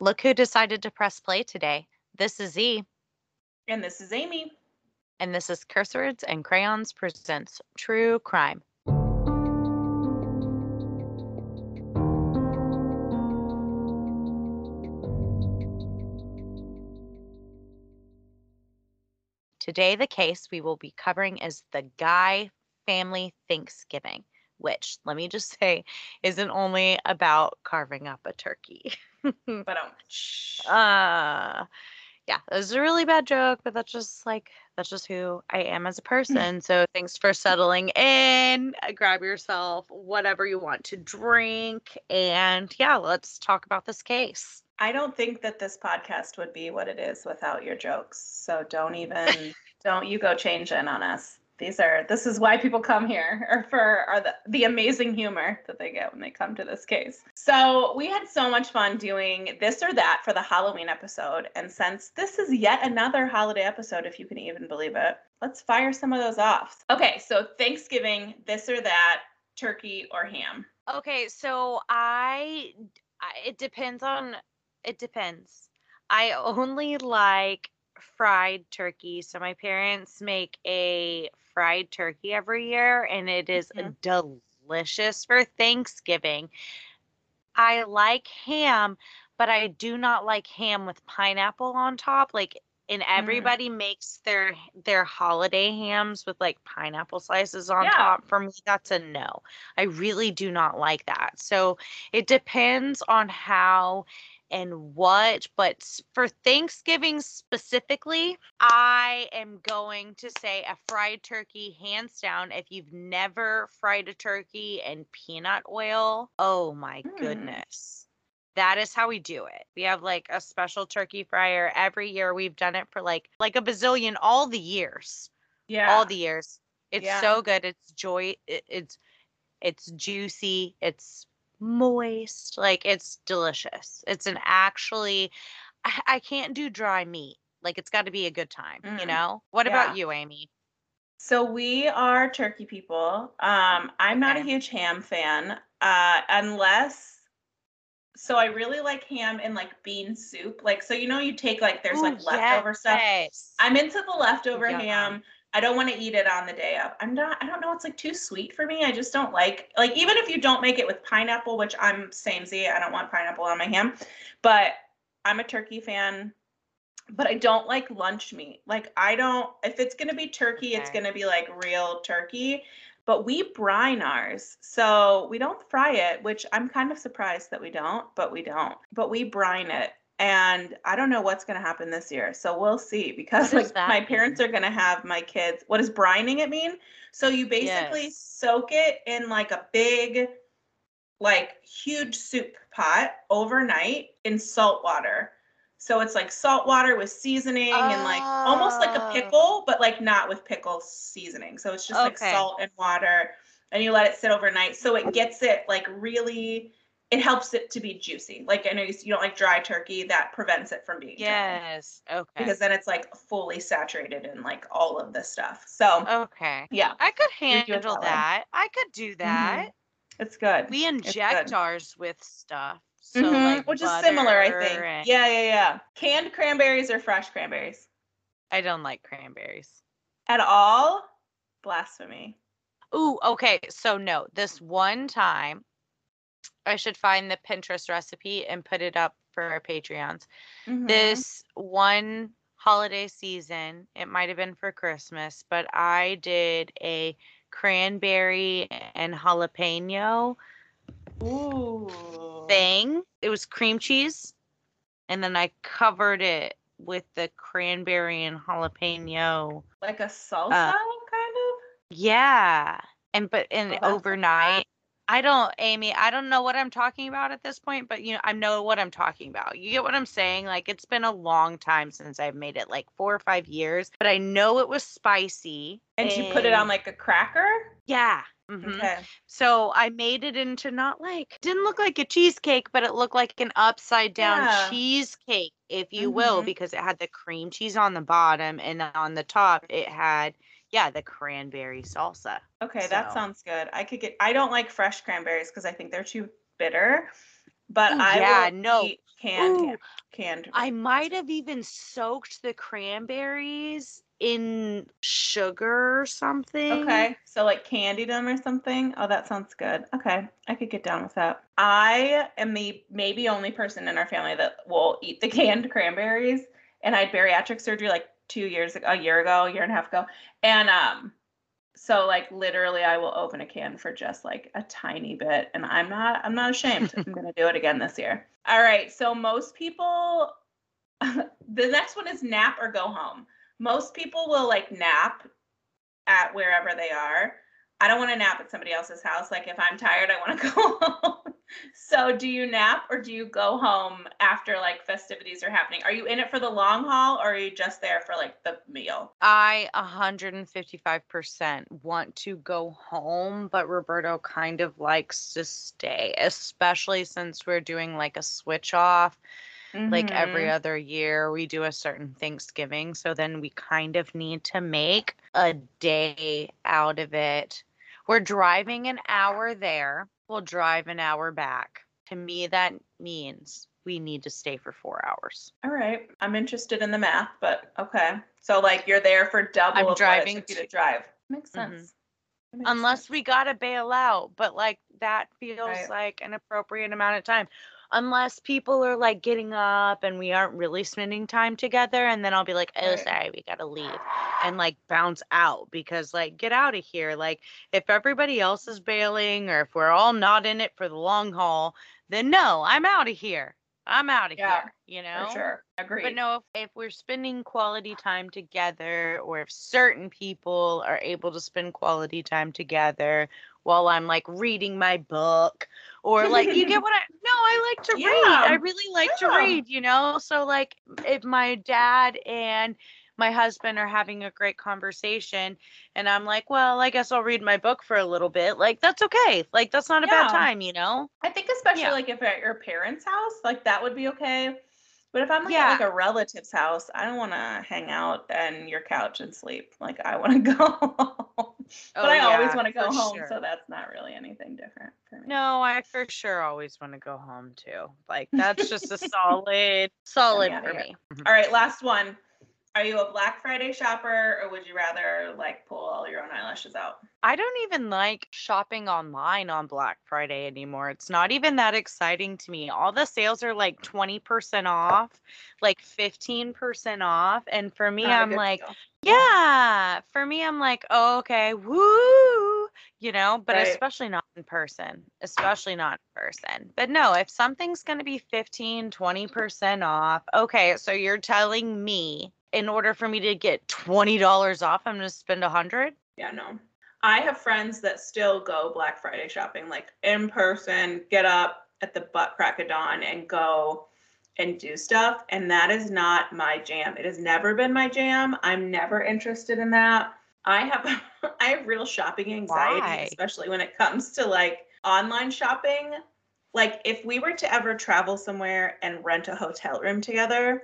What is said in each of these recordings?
Look who decided to press play today. This is Z. And this is Amy. And this is Curse Words and Crayons Presents True Crime. Today, the case we will be covering is the Guy family Thanksgiving, which, let me just say, isn't only about carving up a turkey. but um, uh, yeah, it was a really bad joke, but that's just like that's just who I am as a person. so thanks for settling in. Uh, grab yourself whatever you want to drink, and yeah, let's talk about this case. I don't think that this podcast would be what it is without your jokes. So don't even don't you go change in on us. These are this is why people come here or for are the, the amazing humor that they get when they come to this case. So we had so much fun doing this or that for the Halloween episode. And since this is yet another holiday episode, if you can even believe it, let's fire some of those off. Okay, so Thanksgiving, this or that, turkey or ham. Okay, so I it depends on it depends. I only like fried turkey. So my parents make a fried turkey every year and it is mm-hmm. delicious for Thanksgiving. I like ham, but I do not like ham with pineapple on top. Like and mm. everybody mm. makes their their holiday hams with like pineapple slices on yeah. top for me that's a no i really do not like that so it depends on how and what, but for Thanksgiving specifically, I am going to say a fried turkey, hands down. If you've never fried a turkey in peanut oil, oh my mm. goodness. That is how we do it. We have like a special turkey fryer every year. We've done it for like like a bazillion all the years. Yeah. All the years. It's yeah. so good. It's joy it, it's it's juicy. It's moist. Like it's delicious. It's an actually I, I can't do dry meat. Like it's got to be a good time, mm. you know? What yeah. about you, Amy? So we are turkey people. Um, I'm not a huge ham fan, uh, unless. So I really like ham in like bean soup. Like so, you know, you take like there's Ooh, like leftover yes. stuff. I'm into the leftover ham. I don't want to eat it on the day of. I'm not, I don't know, it's like too sweet for me. I just don't like, like, even if you don't make it with pineapple, which I'm same Z, I don't want pineapple on my ham, but I'm a turkey fan, but I don't like lunch meat. Like, I don't, if it's going to be turkey, okay. it's going to be like real turkey, but we brine ours. So we don't fry it, which I'm kind of surprised that we don't, but we don't. But we brine it and I don't know what's going to happen this year. So we'll see because like my mean? parents are going to have my kids. What does brining it mean? So you basically yes. soak it in like a big like huge soup pot overnight in salt water. So it's like salt water with seasoning oh. and like almost like a oh. pickle, but like not with pickle seasoning. So it's just okay. like salt and water and you let it sit overnight. So it gets it like really it helps it to be juicy. Like I know you, you don't like dry turkey, that prevents it from being yes. Dry. Okay. Because then it's like fully saturated in like all of this stuff. So okay, yeah, I could handle that. I could do mm-hmm. that. Mm-hmm. It's good. We inject good. ours with stuff. So mm-hmm. like which is similar, I think. And... Yeah, yeah, yeah. Canned cranberries or fresh cranberries? I don't like cranberries at all. Blasphemy. Ooh, okay. So no, this one time I should find the Pinterest recipe and put it up for our Patreons. Mm-hmm. This one holiday season, it might have been for Christmas, but I did a cranberry and jalapeno Ooh. thing. It was cream cheese, and then I covered it with the cranberry and jalapeno. Like a salsa, uh, kind of. Yeah, and but and oh, overnight I don't, Amy, I don't know what I'm talking about at this point, but you know, I know what I'm talking about. You get what I'm saying? Like it's been a long time since I've made it, like four or five years, but I know it was spicy. And, and... you put it on like a cracker? Yeah. Mm-hmm. Okay. So I made it into not like didn't look like a cheesecake, but it looked like an upside down yeah. cheesecake, if you mm-hmm. will, because it had the cream cheese on the bottom and on the top it had yeah, the cranberry salsa. Okay, so. that sounds good. I could get I don't like fresh cranberries because I think they're too bitter. but Ooh, I yeah, no. eat canned Ooh, ham- canned. I might have even soaked the cranberries in sugar or something. Okay, so like candied them or something. Oh, that sounds good. Okay, I could get down with that. I am the maybe only person in our family that will eat the canned cranberries, and I had bariatric surgery like two years ago, a year ago, a year and a half ago, and um, so like literally, I will open a can for just like a tiny bit, and I'm not, I'm not ashamed. I'm gonna do it again this year. All right, so most people, the next one is nap or go home most people will like nap at wherever they are. I don't want to nap at somebody else's house. Like if I'm tired, I want to go home. So do you nap or do you go home after like festivities are happening? Are you in it for the long haul or are you just there for like the meal? I 155% want to go home, but Roberto kind of likes to stay, especially since we're doing like a switch off. Like every Mhm. other year, we do a certain Thanksgiving. So then we kind of need to make a day out of it. We're driving an hour there, we'll drive an hour back. To me, that means we need to stay for four hours. All right. I'm interested in the math, but okay. So like you're there for double I'm of driving what it took you to- to drive. Makes Mhm. sense. That makes Unless sense. we gotta bail out, but like that feels Right. like an appropriate amount of time. Unless people are like getting up and we aren't really spending time together, and then I'll be like, oh, sorry, we gotta leave and like bounce out because like get out of here. Like if everybody else is bailing or if we're all not in it for the long haul, then no, I'm out of here. I'm out of Yeah, here, you know? for sure. Agreed. But no, if, if we're spending quality time together, or if certain people are able to spend quality time together while I'm like reading my book, or like, you get what I, no, I like to read. I really like to read, you know? So, like, if my dad and my husband are having a great conversation, and I'm like, well, I guess I'll read my book for a little bit, like, that's okay. Like, that's not a bad time, you know? I think especially Yeah. like if at your parents' house, like that would be okay. But if I'm like at like a relative's house, I don't want to hang out on your couch and sleep. Like I want to go home. but Oh, I always want to go home, sure. so that's not really anything different for me. No, I for sure always want to go home too. Like that's just a solid, solid for me. Mm-hmm. All right, last one. Are you a Black Friday shopper or would you rather like pull all your own eyelashes out? I don't even like shopping online on Black Friday anymore. It's not even that exciting to me. All the sales are like 20% off, like 15% off. And for me, Not I'm like, deal. yeah, for me, I'm like, oh, okay, woo, you know, but Right. especially not in person, especially not in person. But no, if something's going to be 15, 20% off, okay, so you're telling me in order for me to get $20 off, I'm going to spend a 100 Yeah, no. I have friends that still go Black Friday shopping, like in person, get up at the butt crack of dawn and go and do stuff. And that is not my jam. It has never been my jam. I'm never interested in that. I have I have real shopping anxiety, Why? especially when it comes to like online shopping. Like if we were to ever travel somewhere and rent a hotel room together,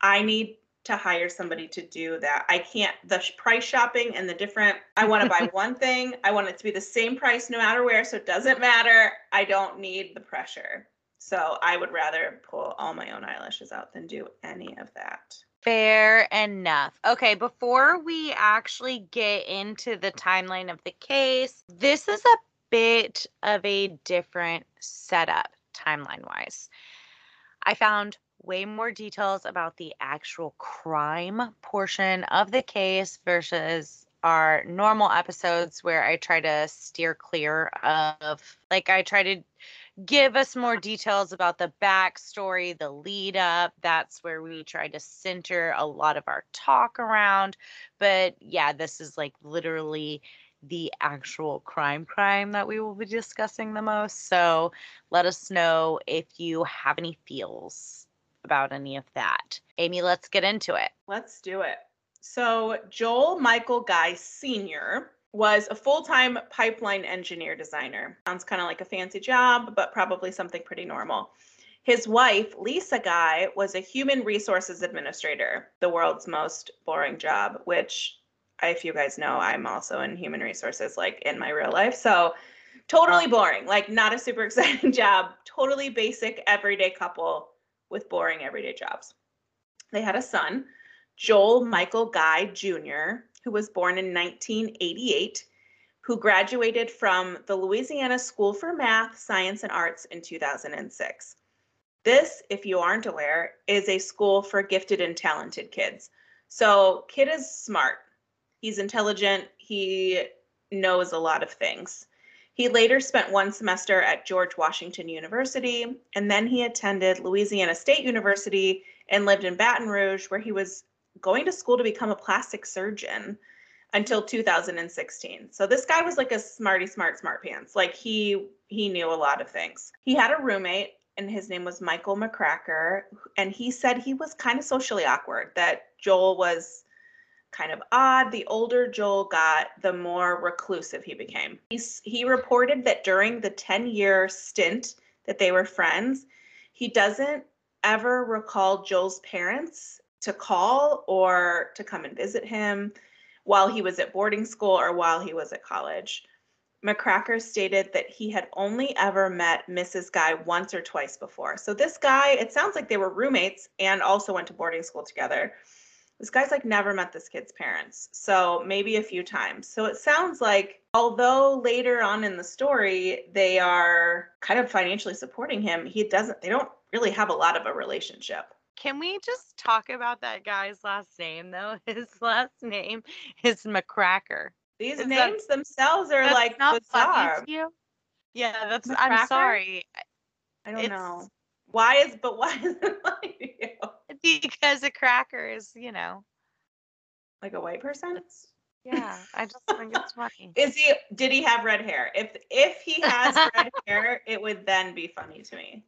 I need to hire somebody to do that. I can't the price shopping and the different I want to buy one thing, I want it to be the same price no matter where so it doesn't matter. I don't need the pressure. So I would rather pull all my own eyelashes out than do any of that. Fair enough. Okay, before we actually get into the timeline of the case, this is a bit of a different setup timeline wise. I found way more details about the actual crime portion of the case versus our normal episodes where I try to steer clear of, like, I try to give us more details about the backstory, the lead up. That's where we try to center a lot of our talk around. But yeah, this is like literally the actual crime crime that we will be discussing the most. So let us know if you have any feels about any of that. Amy, let's get into it. Let's do it. So, Joel Michael Guy Sr. was a full time pipeline engineer designer. Sounds kind of like a fancy job, but probably something pretty normal. His wife, Lisa Guy, was a human resources administrator, the world's most boring job, which, if you guys know, I'm also in human resources, like in my real life. So, Totally boring. Like not a super exciting job. Totally basic everyday couple with boring everyday jobs. They had a son, Joel Michael Guy Jr., who was born in 1988, who graduated from the Louisiana School for Math, Science, and Arts in 2006. This, if you aren't aware, is a school for gifted and talented kids. So, kid is smart. He's intelligent. He knows a lot of things. He later spent one semester at George Washington University, and then he attended Louisiana State University and lived in Baton Rouge, where he was going to school to become a plastic surgeon until 2016. So this guy was like a smarty smart smart pants. Like he he knew a lot of things. He had a roommate and his name was Michael McCracker and he said he was kind of socially awkward that Joel was kind of odd. The older Joel got, the more reclusive he became. He's, he reported that during the 10 year stint that they were friends, he doesn't ever recall Joel's parents to call or to come and visit him while he was at boarding school or while he was at college. McCracker stated that he had only ever met Mrs. Guy once or twice before. So this guy, it sounds like they were roommates and also went to boarding school together. This guy's like never met this kid's parents. So maybe a few times. So it sounds like although later on in the story they are kind of financially supporting him, he doesn't they don't really have a lot of a relationship. Can we just talk about that guy's last name though? His last name is McCracker. These is names that, themselves are like not bizarre. Yeah, that's. McCracker? I'm sorry. I don't it's, know. Why is but why is it funny to you? Because a cracker is, you know, like a white person. It's, yeah, I just think it's funny. Is he? Did he have red hair? If if he has red hair, it would then be funny to me.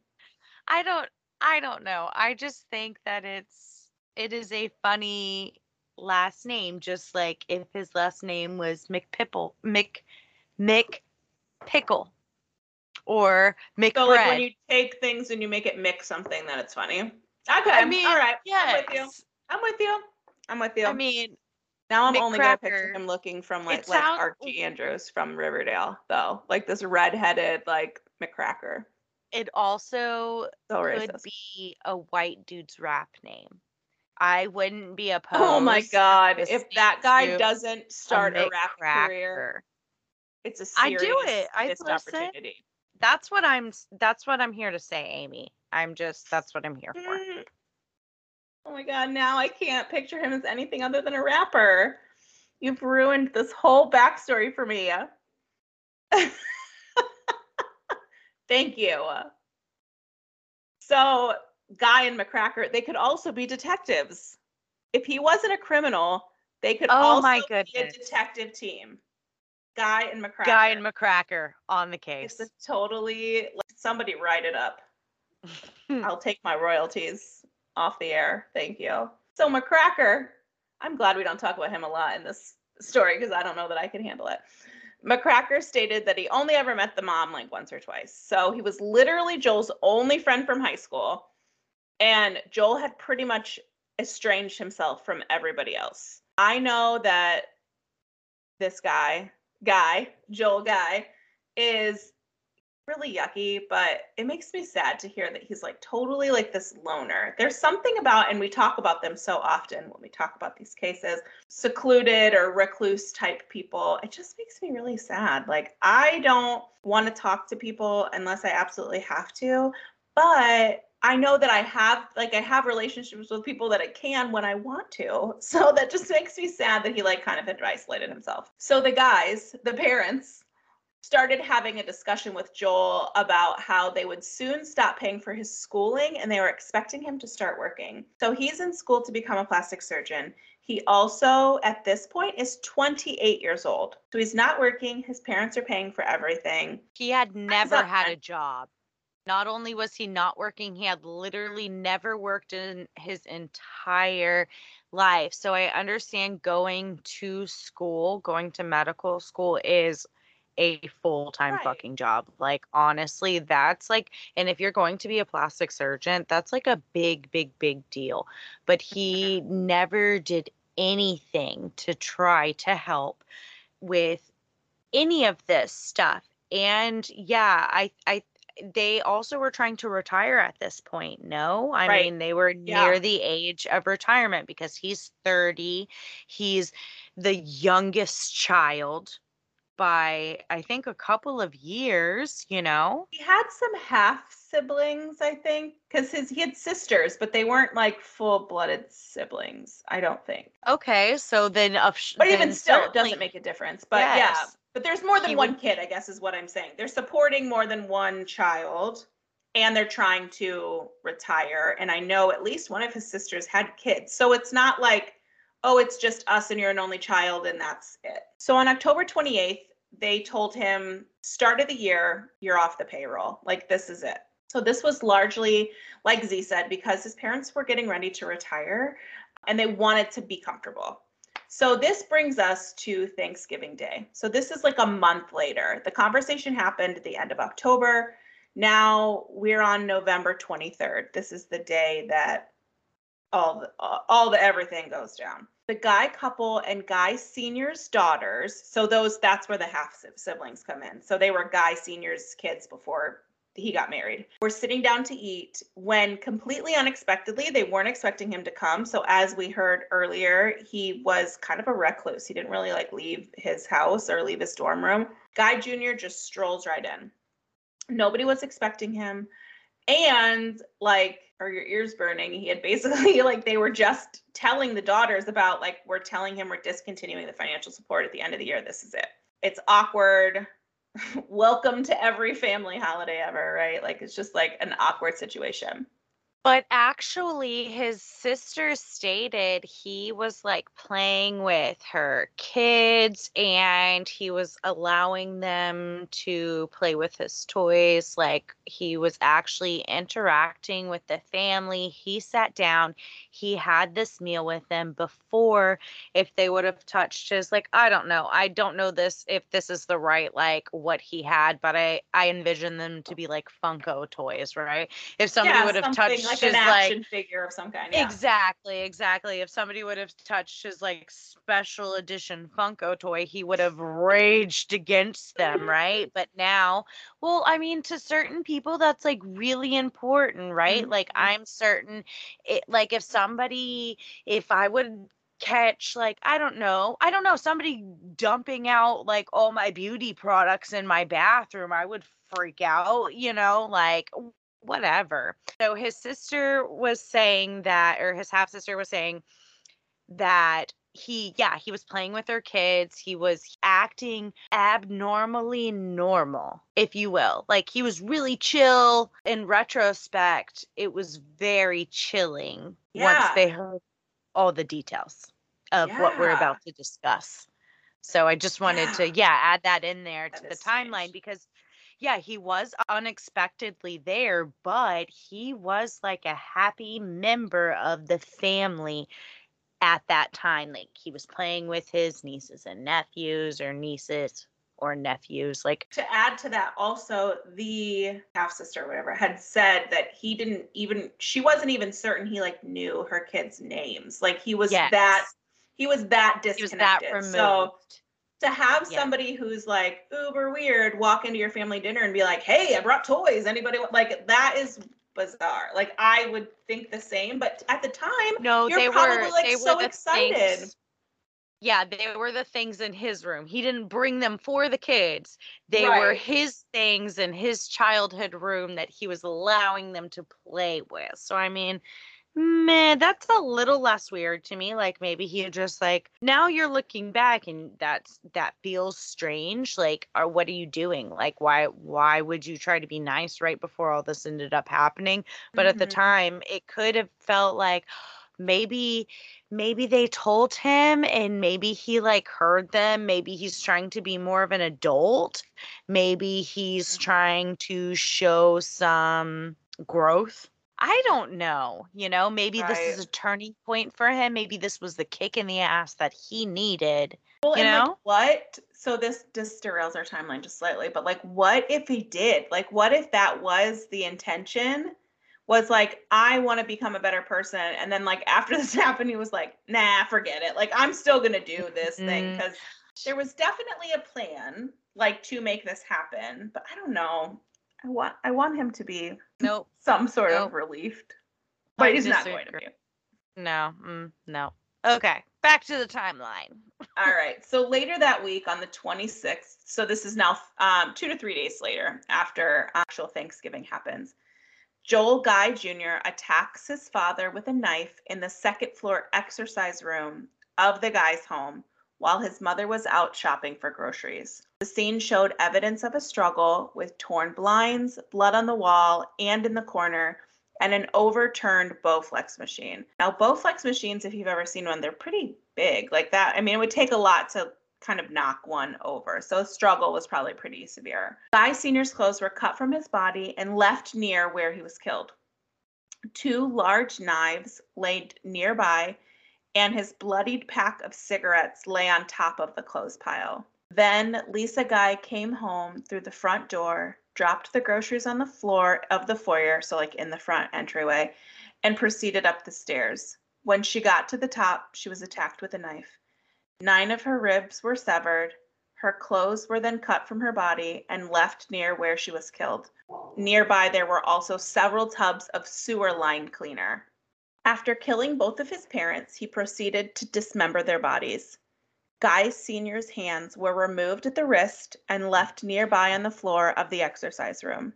I don't. I don't know. I just think that it's it is a funny last name, just like if his last name was McPipple, Mc Mick Pickle, or McBread. So like when you take things and you make it mix something, then it's funny. Okay, I mean, all right, yeah, I'm with you. I'm with you. I'm with you. I mean, now I'm only gonna picture him looking from like like sounds, Archie Andrews from Riverdale, though, like this redheaded like McCracker. It also so could racist. be a white dude's rap name. I wouldn't be opposed. Oh my god! If that guy doesn't start a, a rap cracker. career, it's a serious I do it. I missed opportunity. That's what I'm. That's what I'm here to say, Amy. I'm just. That's what I'm here for. Mm. Oh my god! Now I can't picture him as anything other than a rapper. You've ruined this whole backstory for me. Thank you. So, Guy and McCracker, they could also be detectives. If he wasn't a criminal, they could oh also my goodness. be a detective team. Guy and McCracker. Guy and McCracker on the case. It's totally somebody write it up. I'll take my royalties off the air. Thank you. So McCracker, I'm glad we don't talk about him a lot in this story because I don't know that I can handle it. McCracker stated that he only ever met the mom like once or twice. So he was literally Joel's only friend from high school. And Joel had pretty much estranged himself from everybody else. I know that this guy, guy, Joel Guy, is really yucky, but it makes me sad to hear that he's like totally like this loner. There's something about, and we talk about them so often when we talk about these cases, secluded or recluse type people. It just makes me really sad. Like, I don't want to talk to people unless I absolutely have to, but I know that I have like I have relationships with people that I can when I want to. So that just makes me sad that he like kind of had isolated himself. So the guys, the parents, started having a discussion with Joel about how they would soon stop paying for his schooling and they were expecting him to start working. So he's in school to become a plastic surgeon. He also, at this point, is 28 years old. So he's not working. His parents are paying for everything. He had never had a job. Not only was he not working, he had literally never worked in his entire life. So I understand going to school, going to medical school is a full-time right. fucking job. Like honestly, that's like and if you're going to be a plastic surgeon, that's like a big big big deal. But he never did anything to try to help with any of this stuff. and yeah, I I they also were trying to retire at this point. No, I Right. mean they were Yeah. near the age of retirement because he's 30. He's the youngest child by I think a couple of years, you know. He had some half siblings, I think, because his he had sisters, but they weren't like full blooded siblings. I don't think. Okay, so then of sh- But even still, it doesn't make a difference. But yeah, but there's more than He one would- kid, I guess, is what I'm saying. They're supporting more than one child, and they're trying to retire. And I know at least one of his sisters had kids, so it's not like, oh, it's just us and you're an only child, and that's it. So on October 28th, they told him, start of the year, you're off the payroll. Like this is it. So this was largely, like Z said, because his parents were getting ready to retire and they wanted to be comfortable. So this brings us to Thanksgiving Day. So this is like a month later. The conversation happened at the end of October. Now we're on November 23rd. This is the day that all the, all the everything goes down. The guy couple and guy senior's daughters, so those that's where the half siblings come in. So they were guy senior's kids before he got married. We're sitting down to eat when completely unexpectedly they weren't expecting him to come. So as we heard earlier, he was kind of a recluse. He didn't really like leave his house or leave his dorm room. Guy Jr. just strolls right in. Nobody was expecting him. And like, are your ears burning? He had basically like they were just telling the daughters about like we're telling him we're discontinuing the financial support at the end of the year. This is it. It's awkward. Welcome to every family holiday ever, right? Like it's just like an awkward situation. But actually, his sister stated he was like playing with her kids and he was allowing them to play with his toys. Like he was actually interacting with the family. He sat down, he had this meal with them before. If they would have touched his, like, I don't know. I don't know this, if this is the right, like, what he had, but I, I envision them to be like Funko toys, right? If somebody yeah, would have touched like his an action like figure of some kind. Yeah. exactly exactly if somebody would have touched his like special edition funko toy he would have raged against them right but now well i mean to certain people that's like really important right like Mhm. i'm certain it like if somebody if i would catch like i don't know i don't know somebody dumping out like all my beauty products in my bathroom i would freak out you know like whatever. So his sister was saying that, or his half sister was saying that he, yeah, he was playing with her kids. He was acting abnormally normal, if you will. Like he was really chill. In retrospect, it was very chilling once they heard all the details of what we're about to discuss. So I just wanted to, Yeah. yeah, add that in there That to the timeline strange. because yeah, he was unexpectedly there, but he was like a happy member of the family at that time. Like he was playing with his nieces and nephews or nieces or nephews. Like, to add to that also the half sister or whatever had said that he didn't even she wasn't even certain he like knew her kids names like he was yes, that he was that he was that removed. so to have Yeah. somebody who's like uber weird walk into your family dinner and be like hey i brought toys anybody want-" like that is bizarre like i would think the same but at the time no, you're they probably were like they so were excited things. Yeah, they were the things in his room. He didn't bring them for the kids. They were his things in his childhood room that he was allowing them to play with. So I mean, man, that's a little less weird to me. Like maybe he just like now you're looking back and that's that feels strange. Like, or what are you doing? Like why why would you try to be nice right before all this ended up happening? But at the Mhm. time it could have felt like maybe maybe they told him and maybe he like heard them maybe he's trying to be more of an adult maybe he's Mhm. trying to show some growth i don't know you know maybe this is a turning point for him maybe this was the kick in the ass that he needed Well, you know like what? So this just derails our timeline just slightly, but like, what if he did? Like, what if that was the intention? Was like, I want to become a better person, and then like after this happened, he was like, Nah, forget it. Like, I'm still gonna do this thing mm-hmm. because There was definitely a plan, like to make this happen, but I don't know. I want I want him to be nope some sort nope. of relieved, but I he's not going to be. No, mm, no. Okay, back to the timeline. All right. So later that week on the 26th, so this is now um, two to three days later after actual Thanksgiving happens, Joel Guy Jr. attacks his father with a knife in the second floor exercise room of the guy's home while his mother was out shopping for groceries. The scene showed evidence of a struggle with torn blinds, blood on the wall and in the corner, and an overturned Bowflex machine. Now, Bowflex machines, if you've ever seen one, they're pretty big. Like that, I mean, it would take a lot to kind of knock one over. So the struggle was probably pretty severe. Guy Sr.'s clothes were cut from his body and left near where he was killed. Two large knives laid nearby, and his bloodied pack of cigarettes lay on top of the clothes pile. Then Lisa Guy came home through the front door, dropped the groceries on the floor of the foyer, so like in the front entryway, and proceeded up the stairs. When she got to the top, she was attacked with a knife. Nine of her ribs were severed. Her clothes were then cut from her body and left near where she was killed. Nearby, there were also several tubs of sewer line cleaner. After killing both of his parents, he proceeded to dismember their bodies. Guy Sr.'s hands were removed at the wrist and left nearby on the floor of the exercise room.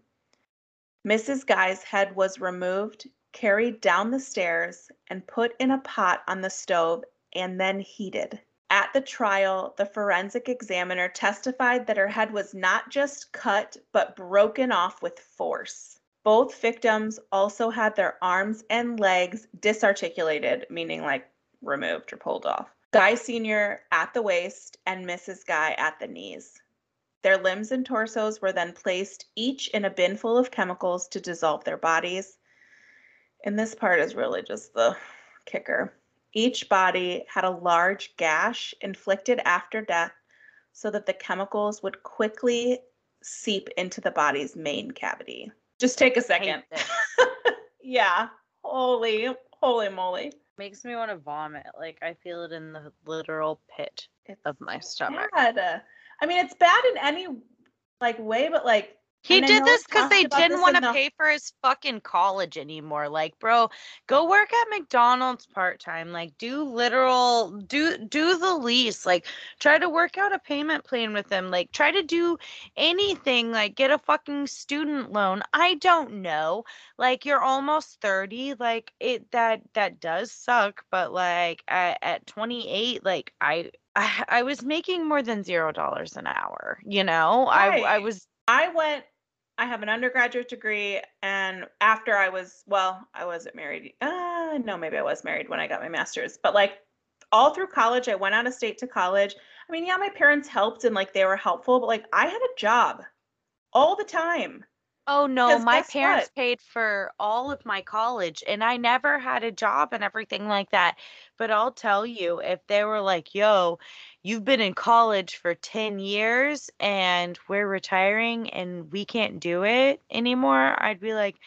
Mrs. Guy's head was removed, carried down the stairs, and put in a pot on the stove and then heated. At the trial, the forensic examiner testified that her head was not just cut, but broken off with force. Both victims also had their arms and legs disarticulated, meaning like removed or pulled off. Guy Sr. at the waist and Mrs. Guy at the knees. Their limbs and torsos were then placed each in a bin full of chemicals to dissolve their bodies. And this part is really just the kicker. Each body had a large gash inflicted after death so that the chemicals would quickly seep into the body's main cavity. Just take a second. yeah. Holy, holy moly. Makes me want to vomit. Like I feel it in the literal pit it's of my stomach. Bad. I mean, it's bad in any like way, but like he did this because they didn't want to the... pay for his fucking college anymore. Like, bro, go work at McDonald's part time. Like, do literal, do do the lease. Like, try to work out a payment plan with them. Like, try to do anything. Like, get a fucking student loan. I don't know. Like, you're almost thirty. Like, it that that does suck. But like at, at 28, like I I, I was making more than zero dollars an hour. You know, right. I I was I went I have an undergraduate degree, and after I was, well, I wasn't married. Uh, no, maybe I was married when I got my master's, but like all through college, I went out of state to college. I mean, yeah, my parents helped and like they were helpful, but like I had a job all the time. Oh no, my parents what? paid for all of my college and I never had a job and everything like that. But I'll tell you, if they were like, yo, you've been in college for 10 years and we're retiring and we can't do it anymore, I'd be like,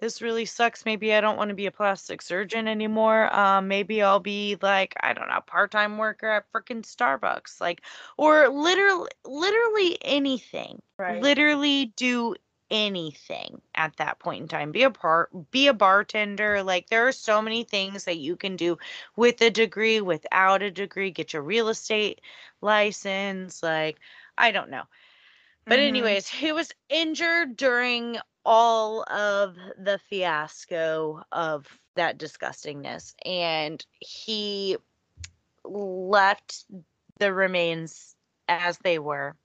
this really sucks. Maybe I don't want to be a plastic surgeon anymore. Um, maybe I'll be like, I don't know, part-time worker at freaking Starbucks. Like, or literally literally anything. Right. Literally do anything at that point in time. Be a part be a bartender. Like there are so many things that you can do with a degree without a degree. Get your real estate license. Like i don't know. But mm-hmm. anyways he was injured during all of the fiasco of that disgustingness. And he left the remains as they were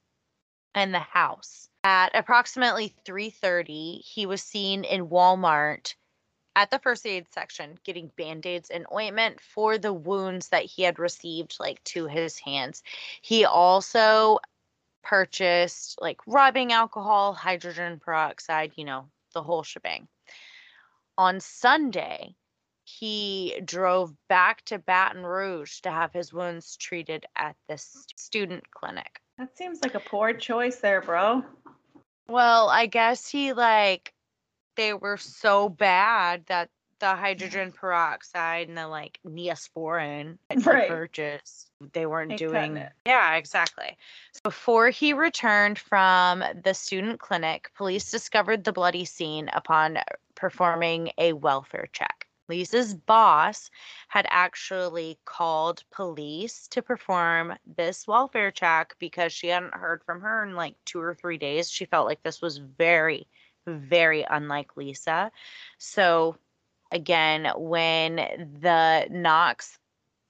and the house at approximately 3:30, he was seen in Walmart at the first aid section getting band-aids and ointment for the wounds that he had received like to his hands. He also purchased like rubbing alcohol, hydrogen peroxide, you know, the whole shebang. On Sunday, he drove back to Baton Rouge to have his wounds treated at this student clinic. That seems like a poor choice there, bro. Well, I guess he like they were so bad that the hydrogen peroxide and the like neosporin Right. purchased. They weren't Ain't doing it. Yeah, exactly. So before he returned from the student clinic, police discovered the bloody scene upon performing a welfare check. Lisa's boss had actually called police to perform this welfare check because she hadn't heard from her in like two or three days. She felt like this was very, very unlike Lisa. So, again, when the Knox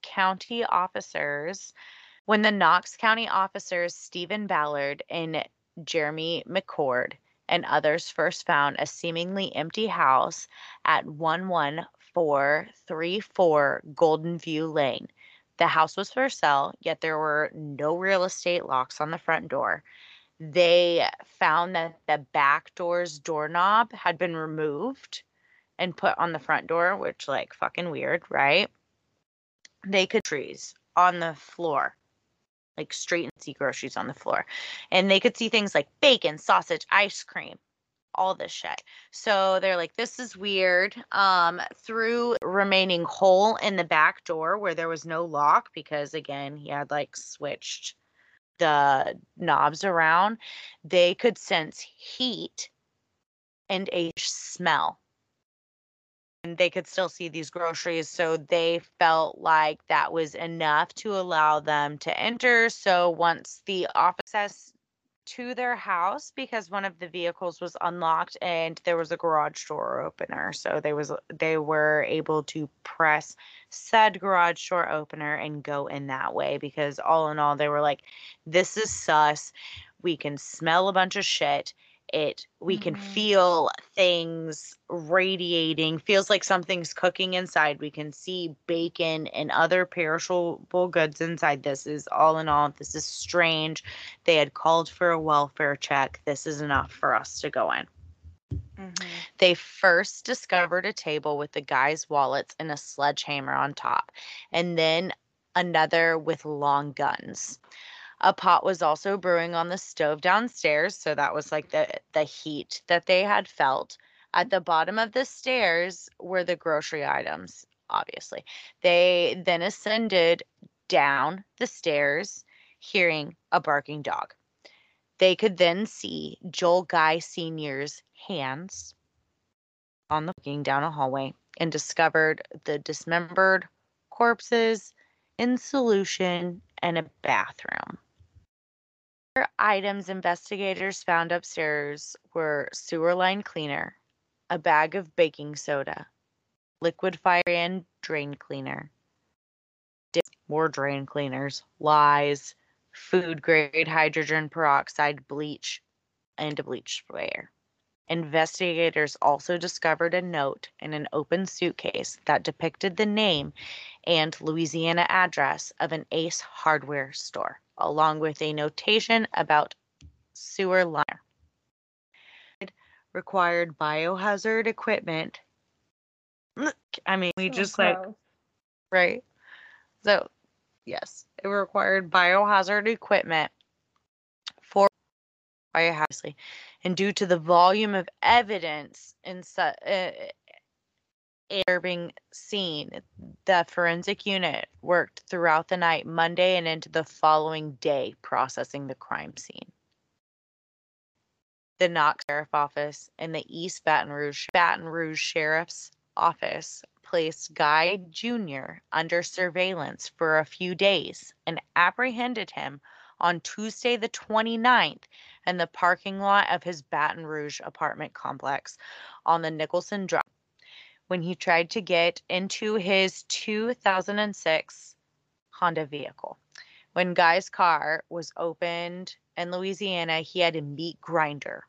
County officers, when the Knox County officers, Stephen Ballard and Jeremy McCord, and others first found a seemingly empty house at 11434 Golden View Lane. The house was for sale, yet there were no real estate locks on the front door. They found that the back door's doorknob had been removed and put on the front door, which like fucking weird, right? They could trees on the floor, like straight and see groceries on the floor. And they could see things like bacon, sausage, ice cream, all this shit. So they're like, this is weird. Um, through remaining hole in the back door where there was no lock, because again, he had like switched the knobs around, they could sense heat and a smell. And they could still see these groceries. So they felt like that was enough to allow them to enter. So once the office to their house because one of the vehicles was unlocked and there was a garage door opener. So they was they were able to press said garage door opener and go in that way because all in all they were like this is sus. We can smell a bunch of shit it we can Mhm. feel things radiating feels like something's cooking inside we can see bacon and other perishable goods inside this is all in all this is strange they had called for a welfare check this is enough for us to go in Mhm. they first discovered a table with the guy's wallets and a sledgehammer on top, and then another with long guns. A pot was also brewing on the stove downstairs, so that was like the the heat that they had felt. At the bottom of the stairs were the grocery items, obviously. They then ascended down the stairs, hearing a barking dog. They could then see Joel Guy Sr.'s hands on the looking down a hallway and discovered the dismembered corpses in solution and a bathroom. Items investigators found upstairs were sewer line cleaner, a bag of baking soda, liquid fire and drain cleaner, more drain cleaners, lyes, food grade hydrogen peroxide bleach, and a bleach sprayer. Investigators also discovered a note in an open suitcase that depicted the name and Louisiana address of an Ace hardware store, along with a notation about sewer line. Required biohazard equipment. I mean, we So just like right? So, yes, it required biohazard equipment for biohazard, and due to the volume of evidence in su- uh, disturbing scene, the forensic unit worked throughout the night, Monday, and into the following day, processing the crime scene. The Knox Sheriff Office and the East Baton Rouge Baton Rouge Sheriff's Office placed Guy Jr. under surveillance for a few days and apprehended him on Tuesday, the 29th, in the parking lot of his Baton Rouge apartment complex on the Nicholson Drive when he tried to get into his 2006 Honda vehicle. When Guy's car was opened in Louisiana, he had a meat grinder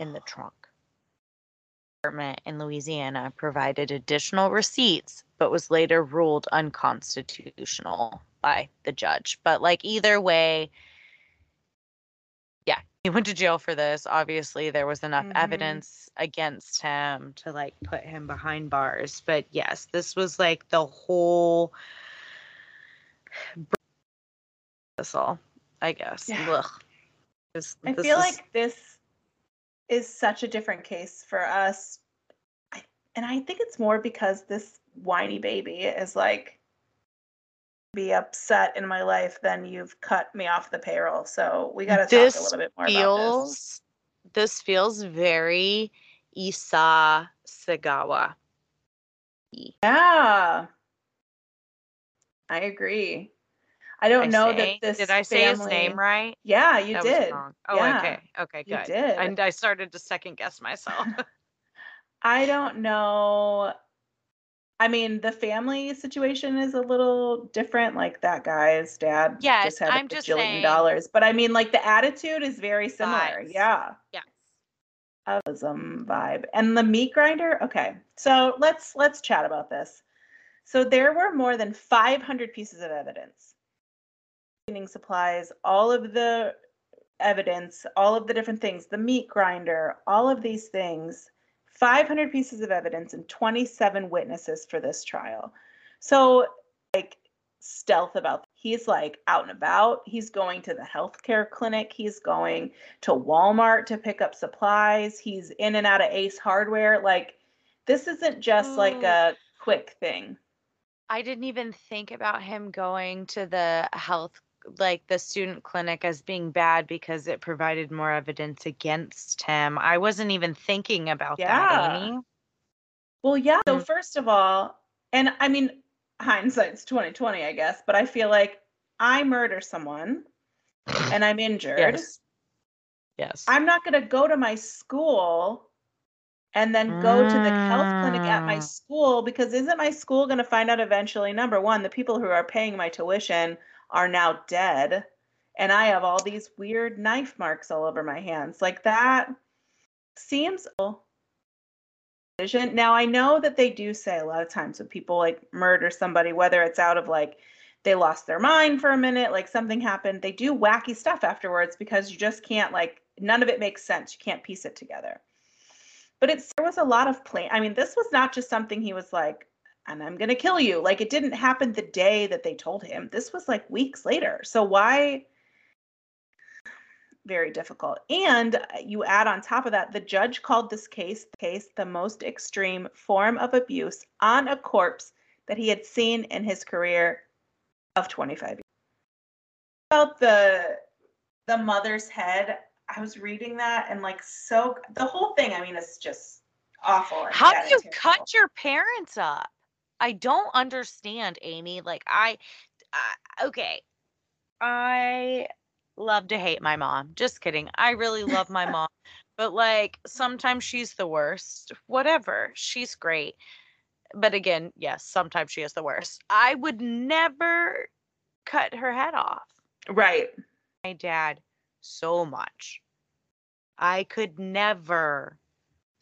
in the trunk. Department in Louisiana provided additional receipts, but was later ruled unconstitutional by the judge. But like either way, he went to jail for this. Obviously, there was enough Mhm. evidence against him to like put him behind bars. But yes, this was like the whole this all, I guess. Yeah. Ugh. This- I this feel is- like this is such a different case for us. I, and I think it's more because this whiny baby is like be upset in my life, then you've cut me off the payroll. So we got to talk a little bit more feels, about this. This feels very Issei Sagawa. Yeah. I agree. I don't I know say, that this. Did I say family... his name right? Yeah, you that did. Oh, yeah. okay. Okay, good. You did. And I started to second guess myself. I don't know I mean, the family situation is a little different. Like that guy's dad yes, just had a I'm just saying, dollars. But I mean, like the attitude is very similar. Vibes. Yeah. Yes. Autism vibe. And the meat grinder. Okay. So let's let's chat about this. So there were more than 500 pieces of evidence. Cleaning supplies, all of the evidence, all of the different things, the meat grinder, all of these things 500 pieces of evidence and 27 witnesses for this trial. So, like, stealth about he's like out and about. He's going to the healthcare clinic. He's going to walmart to pick up supplies. He's in and out of ace hardware. Like this isn't just like a quick thing. I didn't even think about him going to the health like the student clinic as being bad because it provided more evidence against him. I wasn't even thinking about yeah. that, Amy. Well, yeah. So mm. first of all, and I mean hindsight's 2020, I guess, but I feel like I murder someone and I'm injured. Yes. Yes. I'm not going to go to my school and then go to the health clinic at my mm. school because isn't my school going to find out eventually number one the people who are paying my tuition are now dead and I have all these weird knife marks all over my hands. Like that seems now I know that they do say a lot of times when people like murder somebody, whether it's out of like they lost their mind for a minute, like something happened, they do wacky stuff afterwards because you just can't like none of it makes sense. You can't piece it together. But it's there was a lot of plan. I mean, this was not just something he was like, and I'm going to kill you. Like it didn't happen the day that they told him. This was like weeks later. So why? Very difficult. And uh, you add on top of that, the judge called this case case the most extreme form of abuse on a corpse that he had seen in his career of 25 years. About the the mother's head, I was reading that and like so the whole thing, I mean, it's just awful. How do you cut your parents up? I don't understand, Amy. Like I, I okay, I love to hate my mom. Just kidding. I really love my mom. But like sometimes she's the worst. Whatever. She's great. But again, yes, sometimes she is the worst. I would never cut her head off. Right. My dad so much. I could never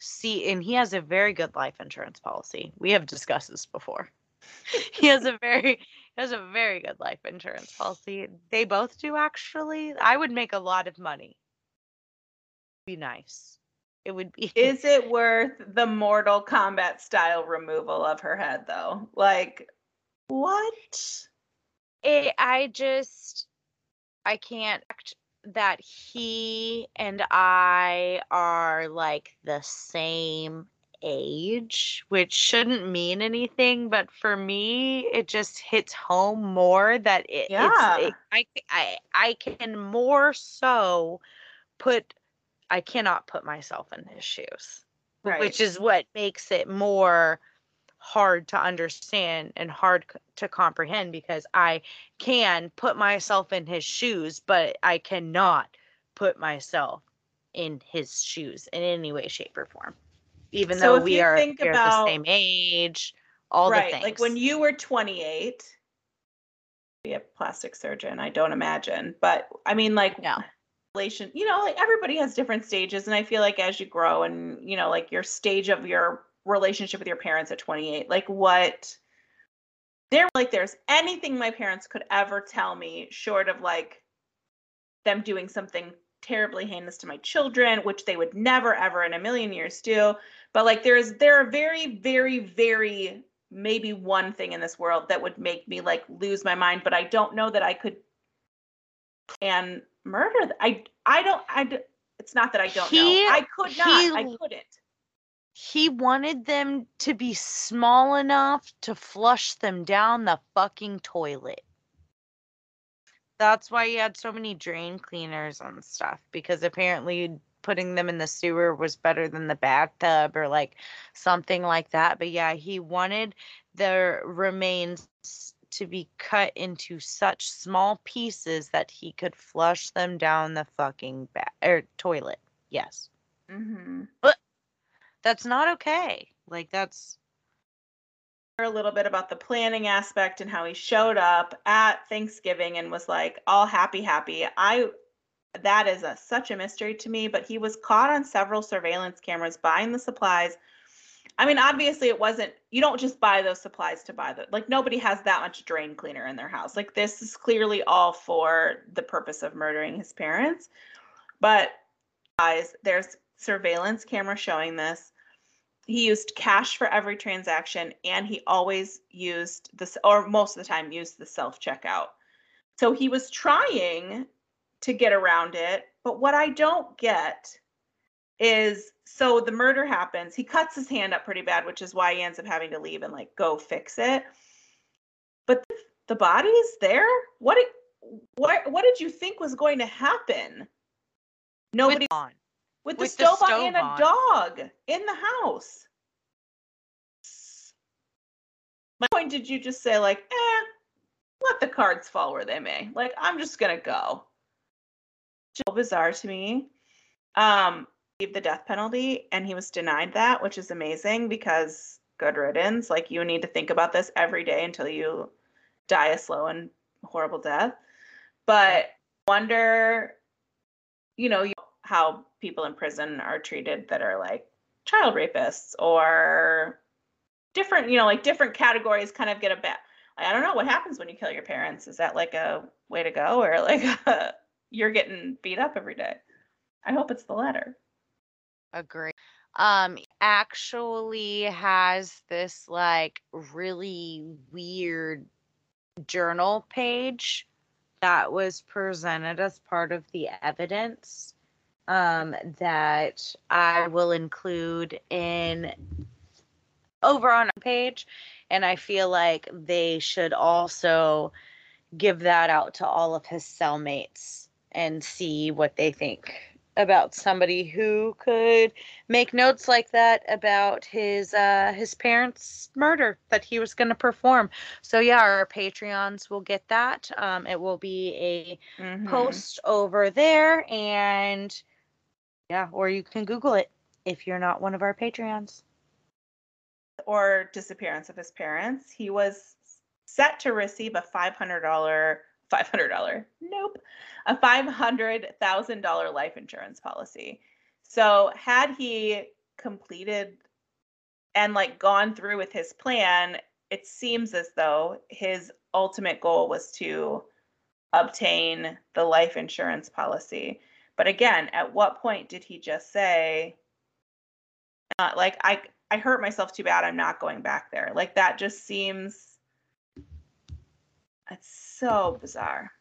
see and he has a very good life insurance policy. We have discussed this before. he has a very has a very good life insurance policy. They both do actually. I would make a lot of money. Be nice. It would be Is it worth the Mortal Kombat style removal of her head though? Like what? It I just I can't that he and I are like the same age, which shouldn't mean anything, but for me, it just hits home more that it, yeah. It, I, I, I can more so put, I cannot put myself in his shoes, right. which is what makes it more hard to understand and hard to comprehend because I can put myself in his shoes, but I cannot put myself in his shoes in any way, shape, or form. Even so though we are about, the same age, all right, the things. Like when you were 28, be a plastic surgeon, I don't imagine. But I mean, like, no. relation, you know, like everybody has different stages. And I feel like as you grow and, you know, like your stage of your relationship with your parents at 28 like what? There like there's anything my parents could ever tell me short of like them doing something terribly heinous to my children which they would never ever in a million years do. But like there's there are very very very maybe one thing in this world that would make me like lose my mind but i don't know that i could and murder i i don't i it's not that i don't he, know i could not he, i couldn't He wanted them to be small enough to flush them down the fucking toilet. That's why he had so many drain cleaners and stuff because apparently putting them in the sewer was better than the bathtub or like something like that. But yeah, he wanted the remains to be cut into such small pieces that he could flush them down the fucking ba- or er, toilet. Yes. Mm-hmm. But that's not okay. Like that's a little bit about the planning aspect and how he showed up at Thanksgiving and was like all happy happy. I that is a, such a mystery to me, but he was caught on several surveillance cameras buying the supplies. I mean, obviously it wasn't you don't just buy those supplies to buy the like nobody has that much drain cleaner in their house. Like this is clearly all for the purpose of murdering his parents. But guys, there's surveillance camera showing this. He used cash for every transaction and he always used this or most of the time used the self checkout. So he was trying to get around it. But what I don't get is so the murder happens. He cuts his hand up pretty bad, which is why he ends up having to leave and like go fix it. But the body is there. What what what did you think was going to happen? Nobody on with, with the, the stove, stove on and a dog in the house. My point, did you just say like, eh, let the cards fall where they may? Like, I'm just gonna go so bizarre to me. Um, leave the death penalty, and he was denied that, which is amazing because good riddance. Like you need to think about this every day until you die a slow and horrible death. But wonder, you know, how people in prison are treated that are like child rapists or different, you know, like different categories kind of get a bit. I don't know what happens when you kill your parents. Is that like a way to go or like a you're getting beat up every day. I hope it's the latter. Agree. Um, actually has this like really weird journal page that was presented as part of the evidence um, that I will include in over on our page. And I feel like they should also give that out to all of his cellmates and see what they think about somebody who could make notes like that about his uh his parents murder that he was going to perform so yeah our patreons will get that um it will be a mm-hmm. post over there and yeah or you can google it if you're not one of our patreons or disappearance of his parents he was set to receive a $500 $500 nope a $500,000 life insurance policy. So, had he completed and like gone through with his plan, it seems as though his ultimate goal was to obtain the life insurance policy. But again, at what point did he just say, uh, like, I, I hurt myself too bad. I'm not going back there. Like, that just seems, it's so bizarre.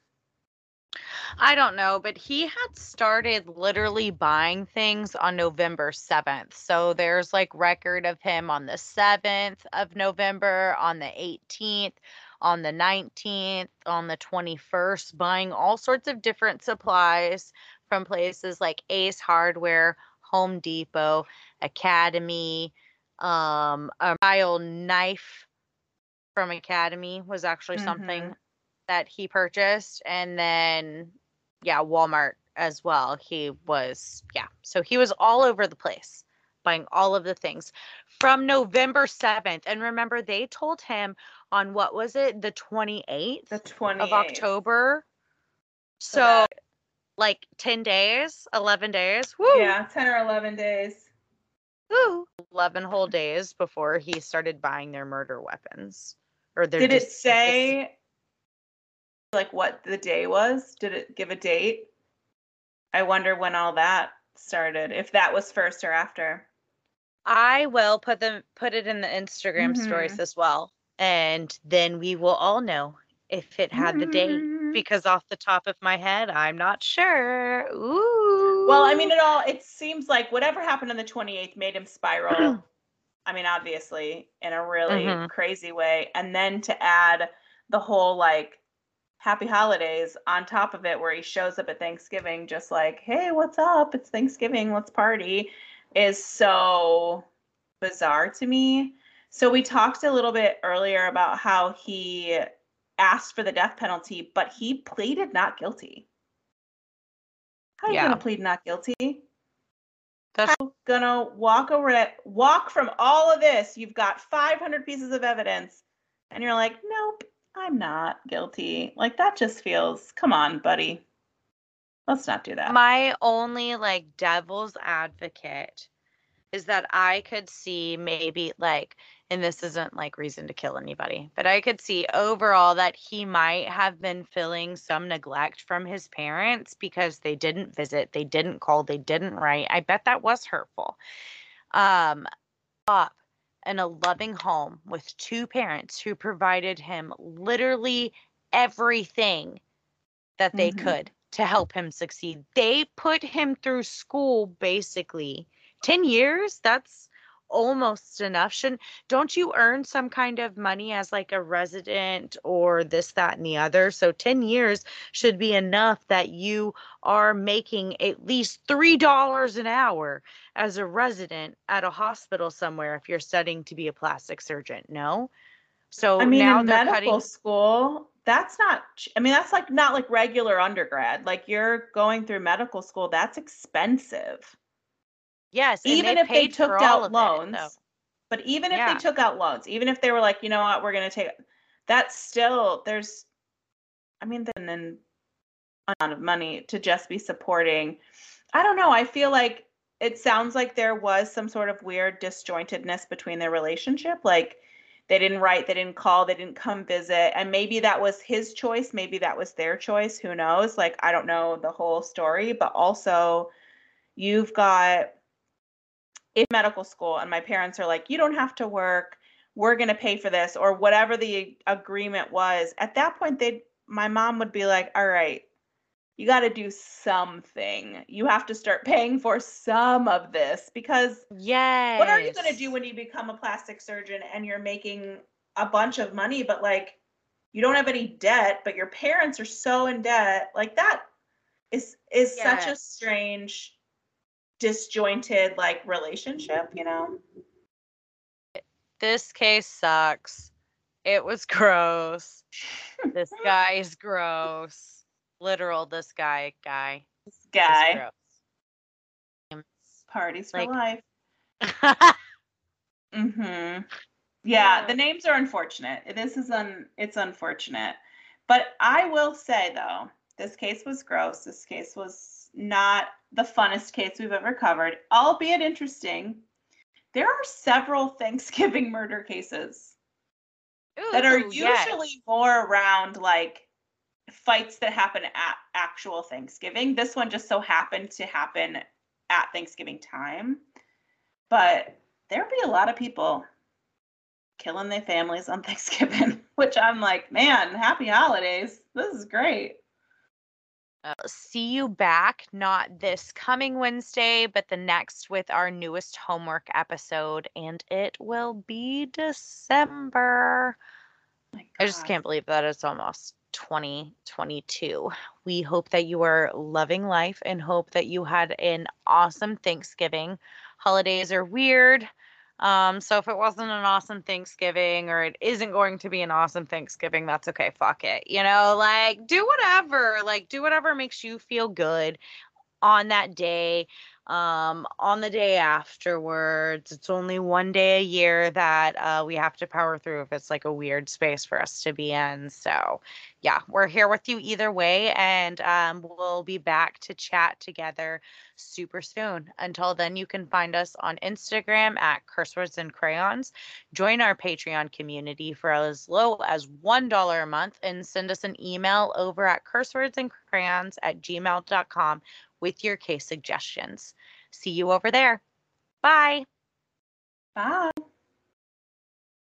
I don't know, but he had started literally buying things on November 7th. So there's like record of him on the 7th of November, on the 18th, on the 19th, on the 21st, buying all sorts of different supplies from places like Ace Hardware, Home Depot, Academy, um, a Mile knife from Academy was actually mm-hmm. something that he purchased and then yeah, Walmart as well. He was, yeah. So he was all over the place buying all of the things from November 7th. And remember, they told him on what was it, the 28th, the 28th. of October. So, so that... like 10 days, 11 days. Woo! Yeah, 10 or 11 days. Woo! 11 whole days before he started buying their murder weapons. Or their Did it say like what the day was? Did it give a date? I wonder when all that started, if that was first or after. I will put them put it in the Instagram mm-hmm. stories as well. And then we will all know if it had the date. Because off the top of my head, I'm not sure. Ooh. Well, I mean, it all it seems like whatever happened on the 28th made him spiral. I mean, obviously, in a really Mhm. crazy way. And then to add the whole like happy holidays on top of it, where he shows up at Thanksgiving just like, hey, what's up? It's Thanksgiving, let's party, is so bizarre to me. So we talked a little bit earlier about how he asked for the death penalty, but he pleaded not guilty. How are you Yeah. gonna plead not guilty? That's gonna walk over it, walk from all of this. You've got 500 pieces of evidence, and you're like, nope, I'm not guilty. Like that just feels. Come on, buddy. Let's not do that. my only like devil's advocate is that I could see maybe like, and this isn't like reason to kill anybody, but I could see overall that he might have been feeling some neglect from his parents because they didn't visit, they didn't call, they didn't write. I bet that was hurtful. Um, up in a loving home with two parents who provided him literally everything that they Mhm. could to help him succeed. They put him through school basically 10 years. That's almost enough. Shouldn't don't you earn some kind of money as like a resident or this, that, and the other? So 10 years should be enough that you are making at least three dollars an hour as a resident at a hospital somewhere if you're studying to be a plastic surgeon. No. So I mean, now in medical cutting school, that's not. I mean, that's like not like regular undergrad. Like you're going through medical school. That's expensive. Yes, even if they took out of it, loans. but even if Yeah. they took out loans, even if they were like, you know what, we're gonna take that's still there's I mean then an amount of money to just be supporting. I don't know. I feel like it sounds like there was some sort of weird disjointedness between their relationship. Like they didn't write, they didn't call, they didn't come visit. And maybe that was his choice, maybe that was their choice. Who knows? Like I don't know the whole story, but also you've got in medical school and my parents are like, you don't have to work. We're going to pay for this or whatever the agreement was. At that point, they my mom would be like, all right, you got to do something. You have to start paying for some of this because yeah, what are you going to do when you become a plastic surgeon and you're making a bunch of money, but like you don't have any debt, but your parents are so in debt? Like that is is such a strange disjointed like relationship, you know? This case sucks. It was gross. this guy is gross. Literal, this guy guy. This guy parties for like- life. Mm-hmm. Yeah, Yeah. the names are unfortunate. This is un it's unfortunate. But I will say though, this case was gross. This case was not the funnest case we've ever covered, albeit interesting. There are several Thanksgiving murder cases that are Ooh, usually yes. more around like fights that happen at actual Thanksgiving. This one just so happened to happen at Thanksgiving time. But there'd be a lot of people killing their families on Thanksgiving, which I'm like, man, happy holidays. This is great. Uh, see you back not this coming Wednesday, but the next with our newest homework episode, and it will be December. My I just can't believe that it's almost 2022. We hope that you are loving life and hope that you had an awesome Thanksgiving. Holidays are weird. Um, so if it wasn't an awesome Thanksgiving or it isn't going to be an awesome Thanksgiving, that's okay. Fuck it. You know, like do whatever. Like do whatever makes you feel good on that day um on the day afterwards it's only one day a year that uh we have to power through if it's like a weird space for us to be in so yeah we're here with you either way and um we'll be back to chat together super soon until then you can find us on instagram at curse words and crayons join our patreon community for as low as one dollar a month and send us an email over at cursewords and crayons at gmail.com with your case suggestions. See you over there. Bye. Bye.